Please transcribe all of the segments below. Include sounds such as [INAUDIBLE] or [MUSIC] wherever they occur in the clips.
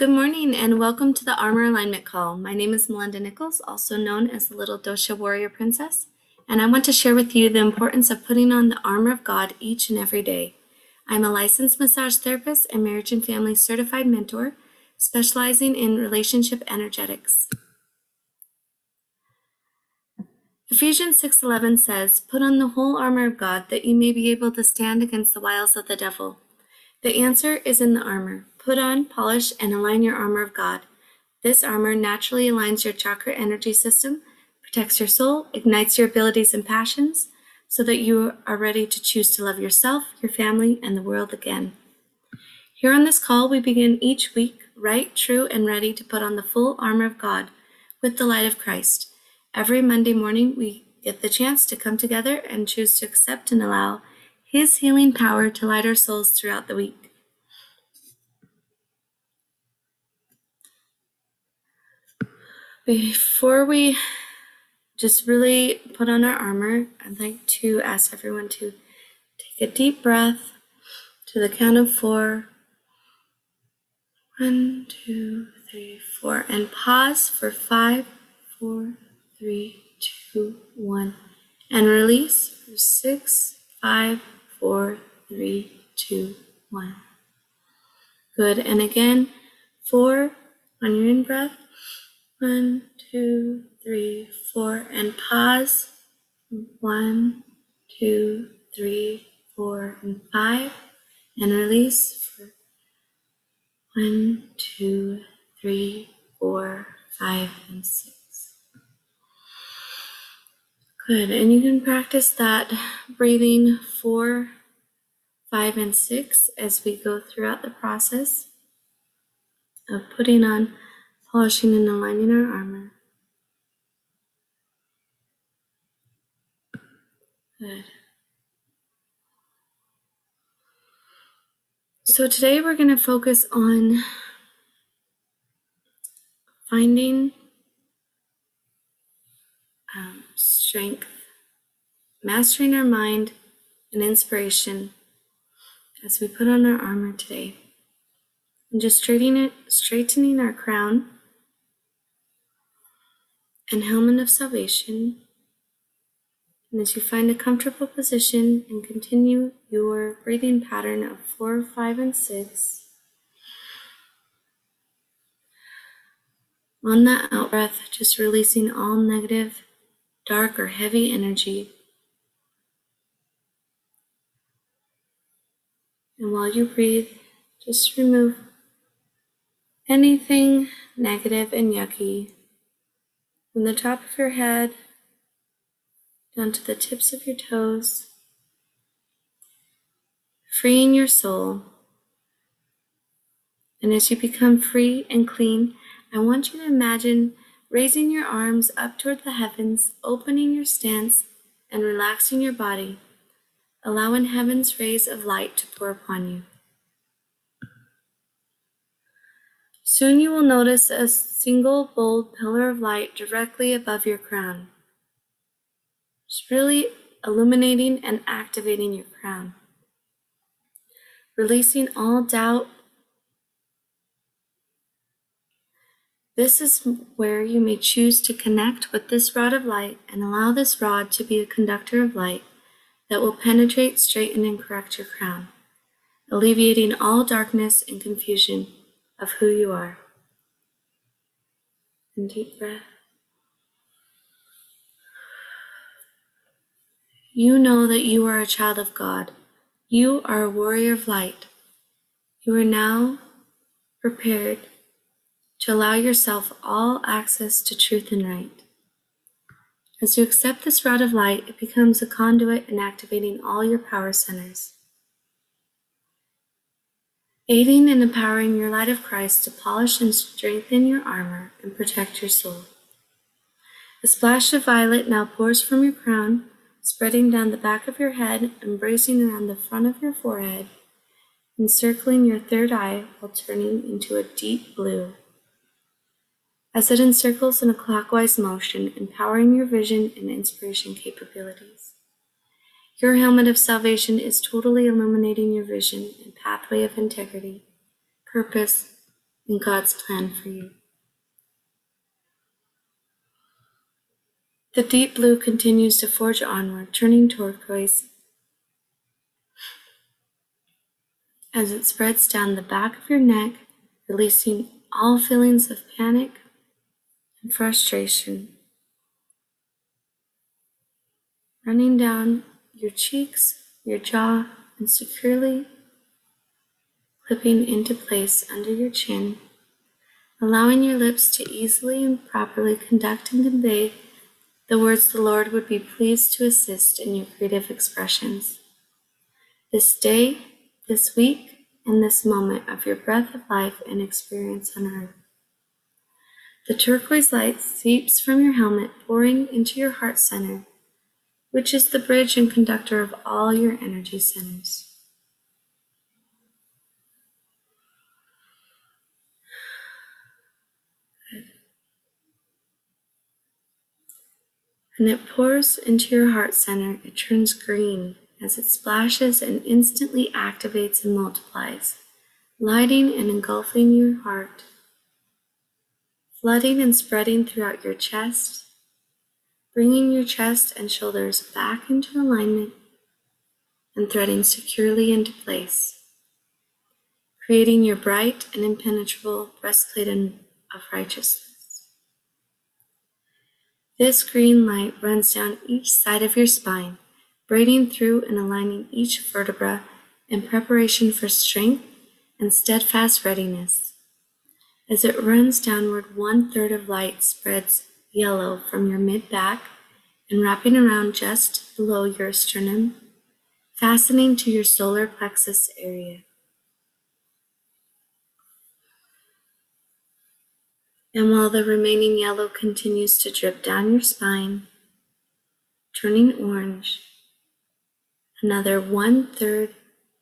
Good morning and welcome to the Armor Alignment Call. My name is Melinda Nichols, also known as the Little Dosha Warrior Princess, and I want to share with you the importance of putting on the armor of God each and every day. I'm a licensed massage therapist and marriage and family certified mentor, specializing in relationship energetics. Ephesians 6:11 says, "Put on the whole armor of God that you may be able to stand against the wiles of the devil." The answer is in the armor. Put on, polish, and align your armor of God. This armor naturally aligns your chakra energy system, protects your soul, ignites your abilities and passions, so that you are ready to choose to love yourself, your family, and the world again. Here on this call, we begin each week right, true, and ready to put on the full armor of God with the light of Christ. Every Monday morning, we get the chance to come together and choose to accept and allow His healing power to light our souls throughout the week. Before we just really put on our armor, I'd like to ask everyone to take a deep breath to the count of four. One, two, three, four, and pause for five, four, three, two, one, and release for six, five, four, three, two, one. Good. And again, four on your in breath. One, two, three, four, and pause. One, two, three, four, and five, and release one, two, three, four, five, and six. Good, and you can practice that breathing four, five, and six as we go throughout the process of putting on polishing and aligning our armor. Good. So today we're going to focus on finding um, strength, mastering our mind, and inspiration as we put on our armor today. And just straightening it, straightening our crown and helmet of salvation. And as you find a comfortable position and continue your breathing pattern of four, five, and six, on that out breath, just releasing all negative, dark, or heavy energy. And while you breathe, just remove anything negative and yucky from the top of your head down to the tips of your toes, freeing your soul. And as you become free and clean, I want you to imagine raising your arms up toward the heavens, opening your stance, and relaxing your body, allowing heaven's rays of light to pour upon you. Soon you will notice a single bold pillar of light directly above your crown. It's really illuminating and activating your crown, releasing all doubt. This is where you may choose to connect with this rod of light and allow this rod to be a conductor of light that will penetrate, straighten, and correct your crown, alleviating all darkness and confusion of who you are. And deep breath. You know that you are a child of God. You are a warrior of light. You are now prepared to allow yourself all access to truth and right. As you accept this rod of light, it becomes a conduit in activating all your power centers aiding and empowering your light of Christ to polish and strengthen your armor and protect your soul. A splash of violet now pours from your crown, spreading down the back of your head, embracing around the front of your forehead, encircling your third eye while turning into a deep blue. As it encircles in a clockwise motion, empowering your vision and inspiration capabilities. Your helmet of salvation is totally illuminating your vision and pathway of integrity, purpose, and God's plan for you. The deep blue continues to forge onward, turning turquoise as it spreads down the back of your neck, releasing all feelings of panic and frustration. Running down your cheeks, your jaw, and securely clipping into place under your chin, allowing your lips to easily and properly conduct and convey the words the Lord would be pleased to assist in your creative expressions. This day, this week, and this moment of your breath of life and experience on earth. The turquoise light seeps from your helmet, pouring into your heart center, which is the bridge and conductor of all your energy centers. and it pours into your heart center, it turns green as it splashes and instantly activates and multiplies, lighting and engulfing your heart, flooding and spreading throughout your chest, bringing your chest and shoulders back into alignment and threading securely into place, creating your bright and impenetrable breastplate of righteousness. This green light runs down each side of your spine, braiding through and aligning each vertebra in preparation for strength and steadfast readiness. As it runs downward, one third of light spreads yellow from your mid back and wrapping around just below your sternum, fastening to your solar plexus area. And while the remaining yellow continues to drip down your spine, turning orange, another one third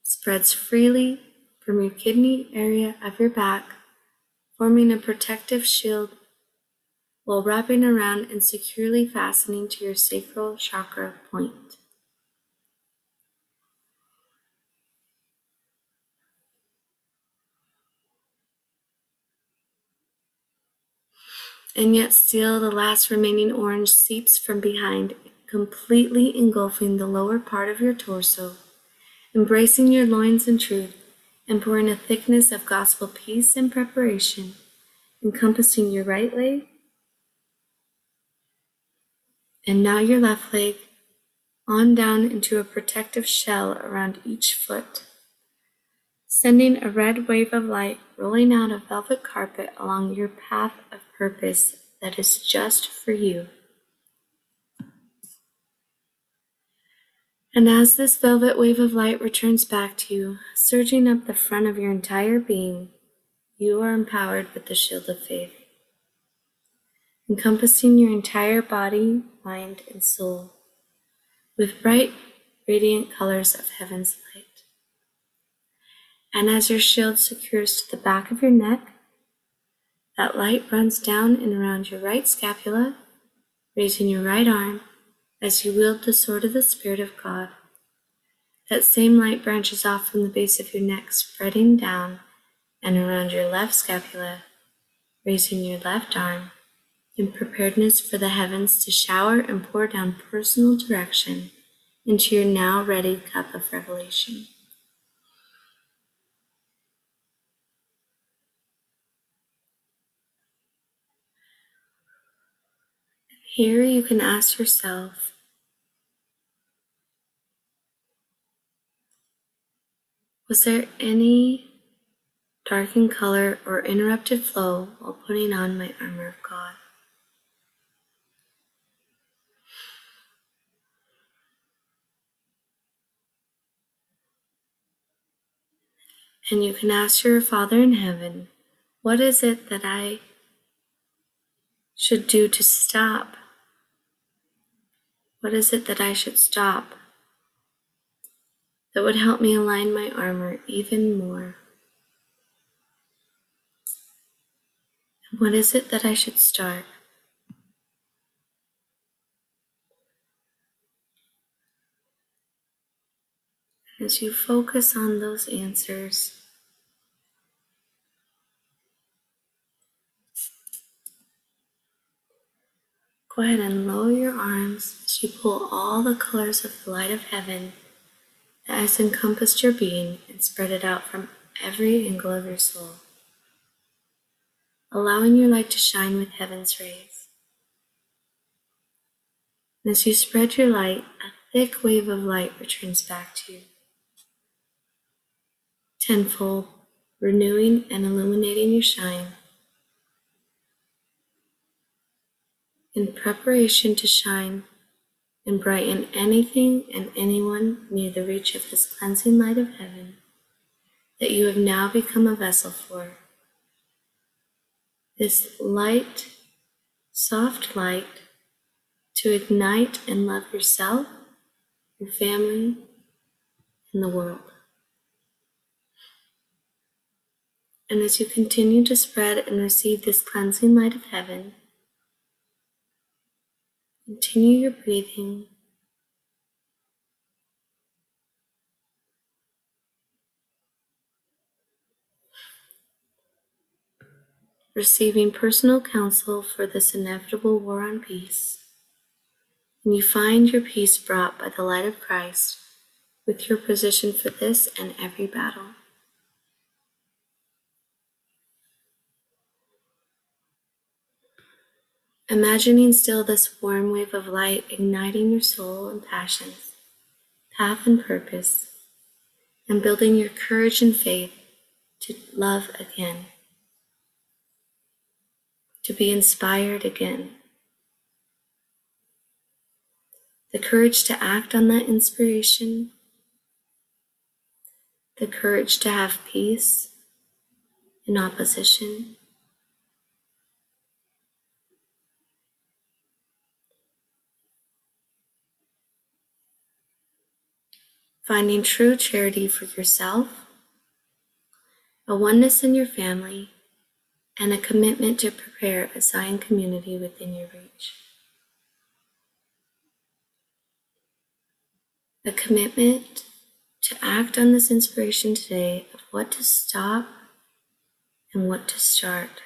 spreads freely from your kidney area of your back, forming a protective shield while wrapping around and securely fastening to your sacral chakra point. and yet still the last remaining orange seeps from behind, completely engulfing the lower part of your torso, embracing your loins in truth, and pouring a thickness of gospel peace and preparation, encompassing your right leg, and now your left leg, on down into a protective shell around each foot, sending a red wave of light rolling out a velvet carpet along your path of purpose that is just for you. And as this velvet wave of light returns back to you, surging up the front of your entire being, you are empowered with the shield of faith, encompassing your entire body, mind, and soul with bright, radiant colors of heaven's light. And as your shield secures to the back of your neck, that light runs down and around your right scapula, raising your right arm as you wield the sword of the Spirit of God. That same light branches off from the base of your neck, spreading down and around your left scapula, raising your left arm in preparedness for the heavens to shower and pour down personal direction into your now ready cup of revelation. Here you can ask yourself Was there any darkened color or interrupted flow while putting on my armor of God? And you can ask your Father in heaven, What is it that I should do to stop what is it that I should stop that would help me align my armor even more? And what is it that I should start? As you focus on those answers, Go ahead and lower your arms as you pull all the colors of the light of heaven that has encompassed your being and spread it out from every angle of your soul, allowing your light to shine with heaven's rays. And as you spread your light, a thick wave of light returns back to you, tenfold, renewing and illuminating your shine in preparation to shine and brighten anything and anyone near the reach of this cleansing light of heaven that you have now become a vessel for. This light, soft light to ignite and love yourself, your family, and the world. And as you continue to spread and receive this cleansing light of heaven, Continue your breathing. Receiving personal counsel for this inevitable war on peace. And you find your peace brought by the light of Christ with your position for this and every battle. Imagining still this warm wave of light igniting your soul and passions, path and purpose, and building your courage and faith to love again, to be inspired again. The courage to act on that inspiration, the courage to have peace in opposition finding true charity for yourself, a oneness in your family, and a commitment to prepare a Zion community within your reach. A commitment to act on this inspiration today of what to stop and what to start.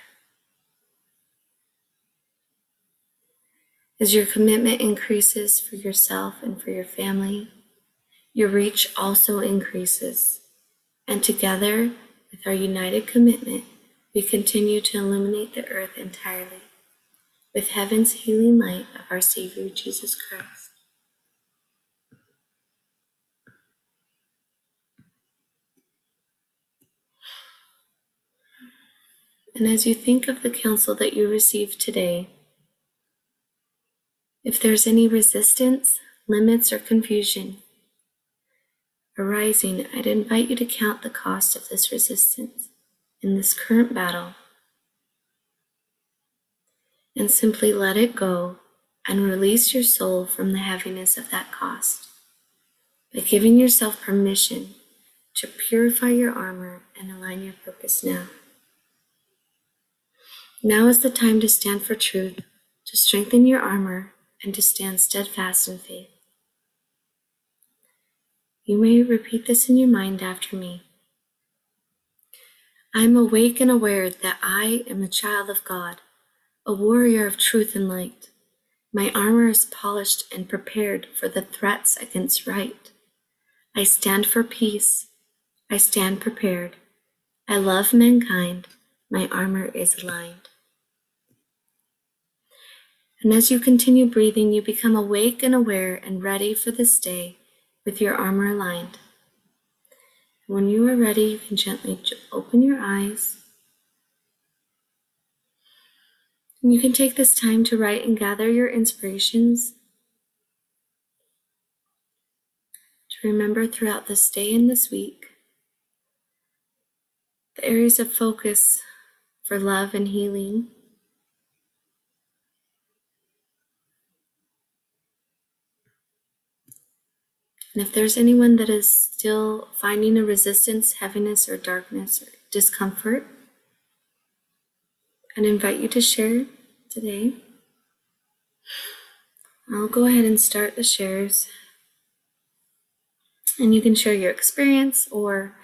As your commitment increases for yourself and for your family, your reach also increases. And together, with our united commitment, we continue to illuminate the earth entirely with heaven's healing light of our Savior Jesus Christ. And as you think of the counsel that you received today, if there's any resistance, limits, or confusion, arising, I'd invite you to count the cost of this resistance in this current battle and simply let it go and release your soul from the heaviness of that cost by giving yourself permission to purify your armor and align your purpose now. Now is the time to stand for truth, to strengthen your armor, and to stand steadfast in faith. You may repeat this in your mind after me. I am awake and aware that I am a child of God, a warrior of truth and light. My armor is polished and prepared for the threats against right. I stand for peace. I stand prepared. I love mankind. My armor is aligned. And as you continue breathing, you become awake and aware and ready for this day with your armor aligned. When you are ready, you can gently open your eyes. And you can take this time to write and gather your inspirations to remember throughout this day and this week the areas of focus for love and healing And if there's anyone that is still finding a resistance, heaviness, or darkness or discomfort, I'd invite you to share today. I'll go ahead and start the shares. And you can share your experience or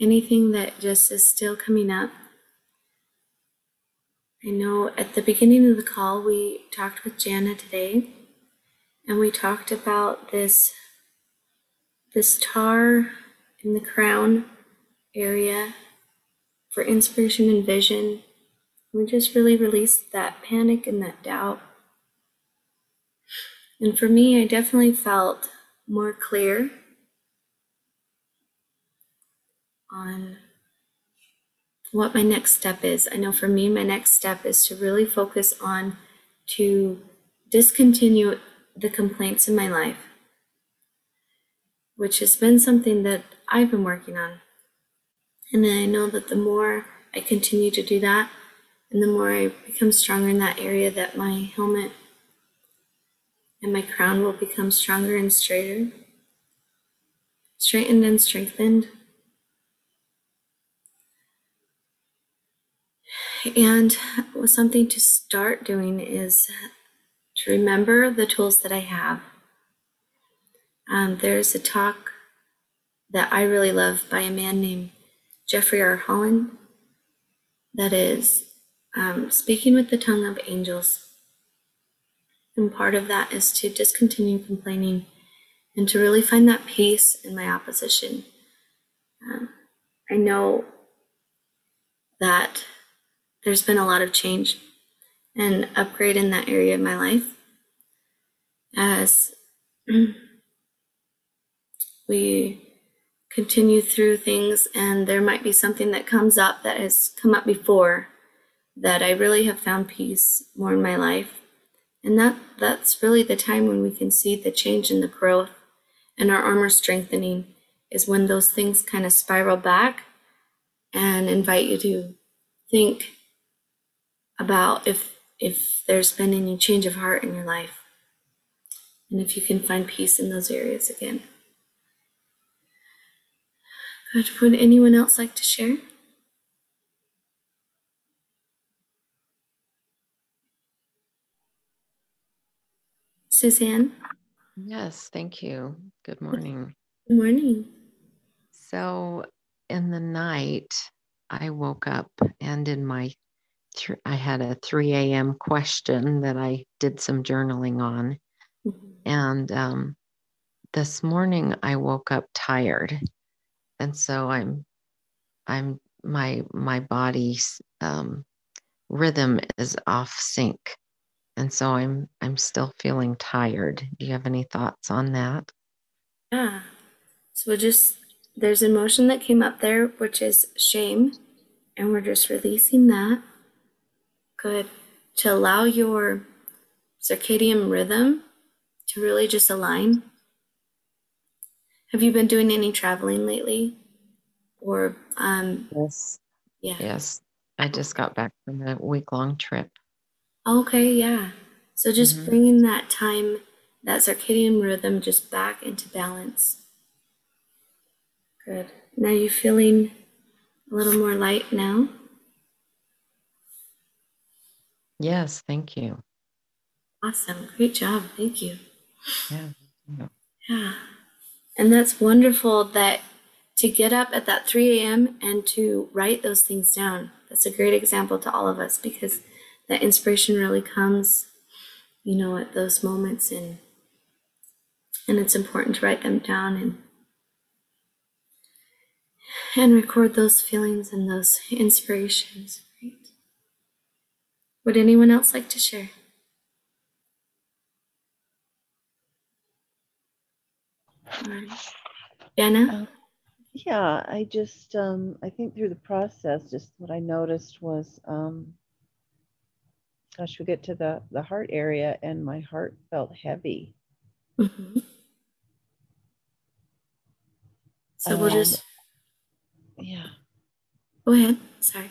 anything that just is still coming up. I know at the beginning of the call, we talked with Jana today, and we talked about this this tar in the crown area for inspiration and vision. We just really released that panic and that doubt. And for me, I definitely felt more clear on what my next step is. I know for me, my next step is to really focus on to discontinue the complaints in my life, which has been something that I've been working on. And I know that the more I continue to do that, and the more I become stronger in that area, that my helmet and my crown will become stronger and straighter, straightened and strengthened. And something to start doing is to remember the tools that I have. Um, there's a talk that I really love by a man named Jeffrey R. Holland that is um, speaking with the tongue of angels. And part of that is to discontinue complaining and to really find that peace in my opposition. Um, I know that there's been a lot of change and upgrade in that area of my life as [CLEARS THROAT] we continue through things and there might be something that comes up that has come up before that I really have found peace more in my life. And that that's really the time when we can see the change in the growth and our armor strengthening is when those things kind of spiral back and invite you to think about if if there's been any change of heart in your life and if you can find peace in those areas again. Good. Would anyone else like to share? Suzanne? Yes, thank you. Good morning. Good morning. So, in the night, I woke up and in my th- I had a 3 a.m. question that I did some journaling on. Mm-hmm. And um, this morning I woke up tired. And so I'm, I'm, my, my body's um, rhythm is off sync. And so I'm, I'm still feeling tired. Do you have any thoughts on that? Yeah. So we'll just, there's emotion that came up there, which is shame. And we're just releasing that good to allow your circadian rhythm to really just align. Have you been doing any traveling lately? Or, um, yes. Yeah. Yes. I just got back from a week long trip. Okay. Yeah. So just mm-hmm. bringing that time, that circadian rhythm just back into balance. Good. Now you feeling a little more light now? Yes, thank you. Awesome. Great job. Thank you. Yeah. Yeah. And that's wonderful that to get up at that 3 a.m. and to write those things down. That's a great example to all of us because that inspiration really comes, you know, at those moments and and it's important to write them down and and record those feelings and those inspirations. Right? Would anyone else like to share? Anna? Uh, yeah, I just, um, I think through the process, just what I noticed was, um, gosh, we get to the, the heart area and my heart felt heavy. Mm-hmm. So we'll just, yeah. Go ahead. Sorry.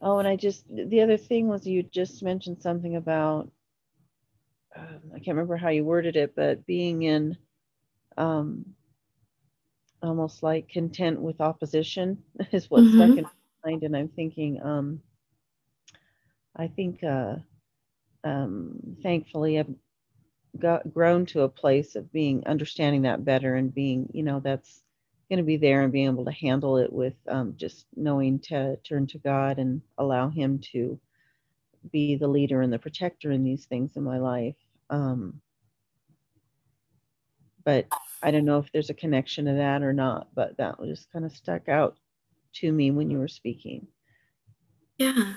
Oh, and I just the other thing was you just mentioned something about um, I can't remember how you worded it, but being in um, almost like content with opposition [LAUGHS] is what mm-hmm. stuck in my mind, and I'm thinking, um, I think, uh, um, thankfully, I've got grown to a place of being understanding that better and being, you know, that's going to be there and being able to handle it with um, just knowing to turn to God and allow Him to be the leader and the protector in these things in my life. Um, but I don't know if there's a connection to that or not, but that just kind of stuck out to me when you were speaking. Yeah.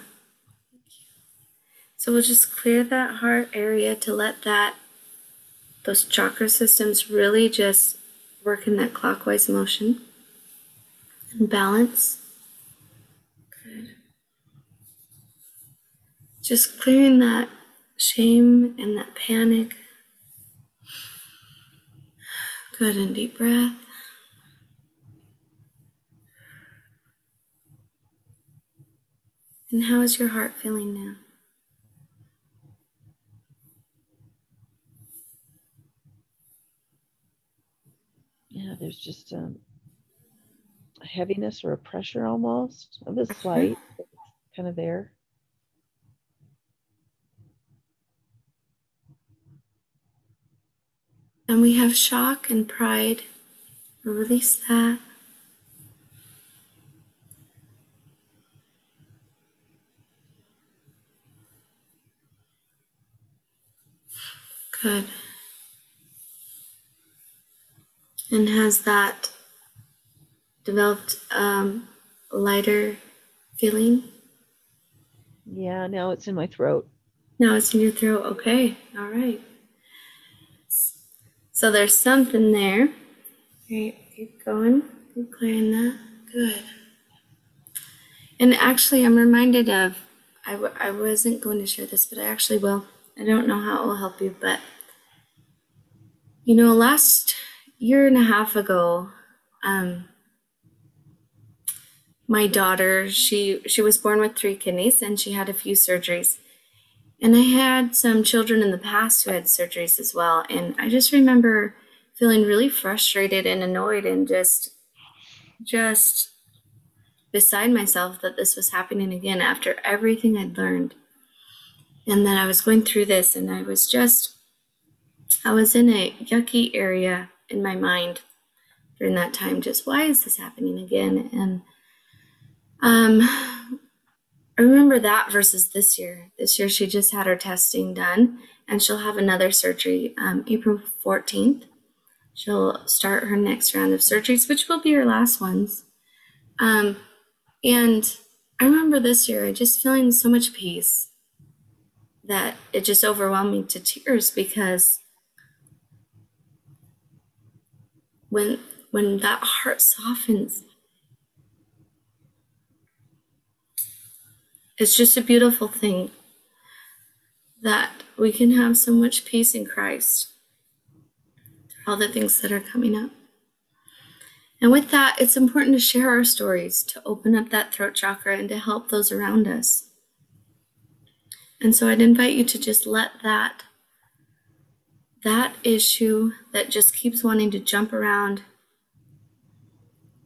So we'll just clear that heart area to let that those chakra systems really just work in that clockwise motion and balance. Good. Just clearing that shame and that panic. Good and deep breath. And how is your heart feeling now? Yeah, there's just um, a heaviness or a pressure almost, of a slight, kind of there. And we have shock and pride. Release that. Good. And has that developed um, lighter feeling? Yeah, now it's in my throat. Now it's in your throat. Okay. All right. So there's something there. Great. Keep going. Keep clearing that. Good. And actually, I'm reminded of, I w- I wasn't going to share this, but I actually will. I don't know how it will help you, but you know, last year and a half ago, um, my daughter, she she was born with three kidneys and she had a few surgeries. And I had some children in the past who had surgeries as well. And I just remember feeling really frustrated and annoyed and just just beside myself that this was happening again after everything I'd learned. And that I was going through this and I was just I was in a yucky area in my mind during that time. Just why is this happening again? And um, I remember that versus this year. This year, she just had her testing done, and she'll have another surgery um, April 14th. She'll start her next round of surgeries, which will be her last ones. Um, and I remember this year just feeling so much peace that it just overwhelmed me to tears because when when that heart softens it's just a beautiful thing that we can have so much peace in Christ all the things that are coming up. And with that, it's important to share our stories, to open up that throat chakra, and to help those around us. And so I'd invite you to just let that that issue that just keeps wanting to jump around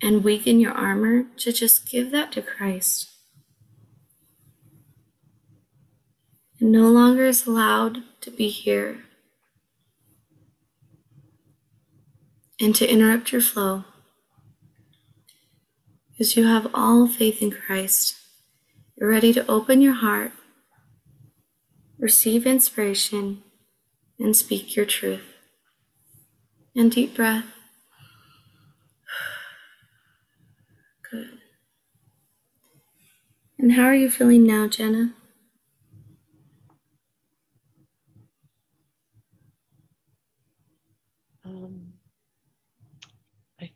and weaken your armor to just give that to Christ. It no longer is allowed to be here and to interrupt your flow because you have all faith in Christ. You're ready to open your heart, receive inspiration, and speak your truth. And deep breath. [SIGHS] Good. And how are you feeling now, Jenna?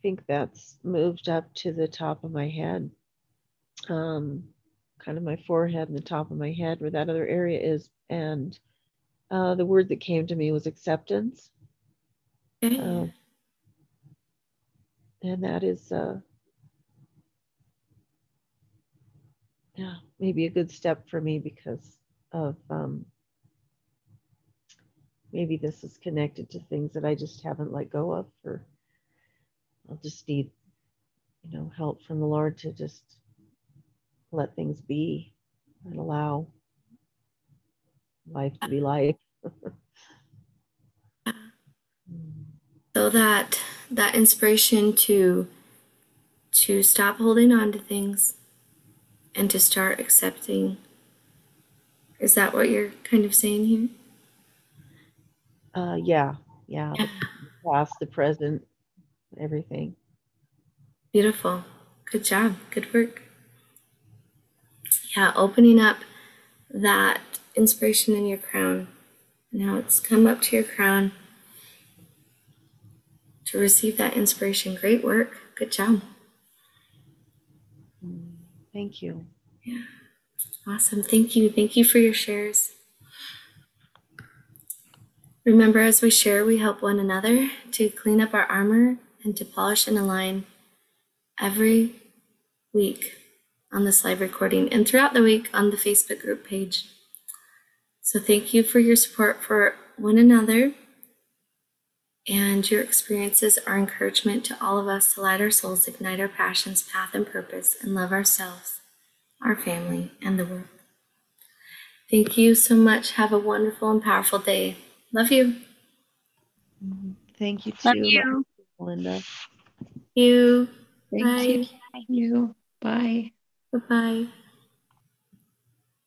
Think that's moved up to the top of my head, um, kind of my forehead and the top of my head where that other area is. And uh, the word that came to me was acceptance. Uh, and that is, uh, yeah, maybe a good step for me because of um, maybe this is connected to things that I just haven't let go of, or I'll just need, you know, help from the Lord to just let things be and allow life to be life. [LAUGHS] so that that inspiration to to stop holding on to things and to start accepting Is that what you're kind of saying here? Uh, yeah, yeah. Yeah. The past, the present, everything. Beautiful. Good job. Good work. Yeah, opening up that inspiration in your crown. Now it's come up to your crown to receive that inspiration. Great work. Good job. Thank you. Yeah. Awesome. Thank you. Thank you for your shares. Remember, as we share, we help one another to clean up our armor and to polish and align every week on this live recording and throughout the week on the Facebook group page. So, thank you for your support for one another. And your experiences are encouragement to all of us to light our souls, ignite our passions, path, and purpose, and love ourselves our family, and the world. Thank you so much. Have a wonderful and powerful day. Love you. Thank you Too. Love you. Linda. You. Thank Bye. you. Bye. Bye bye.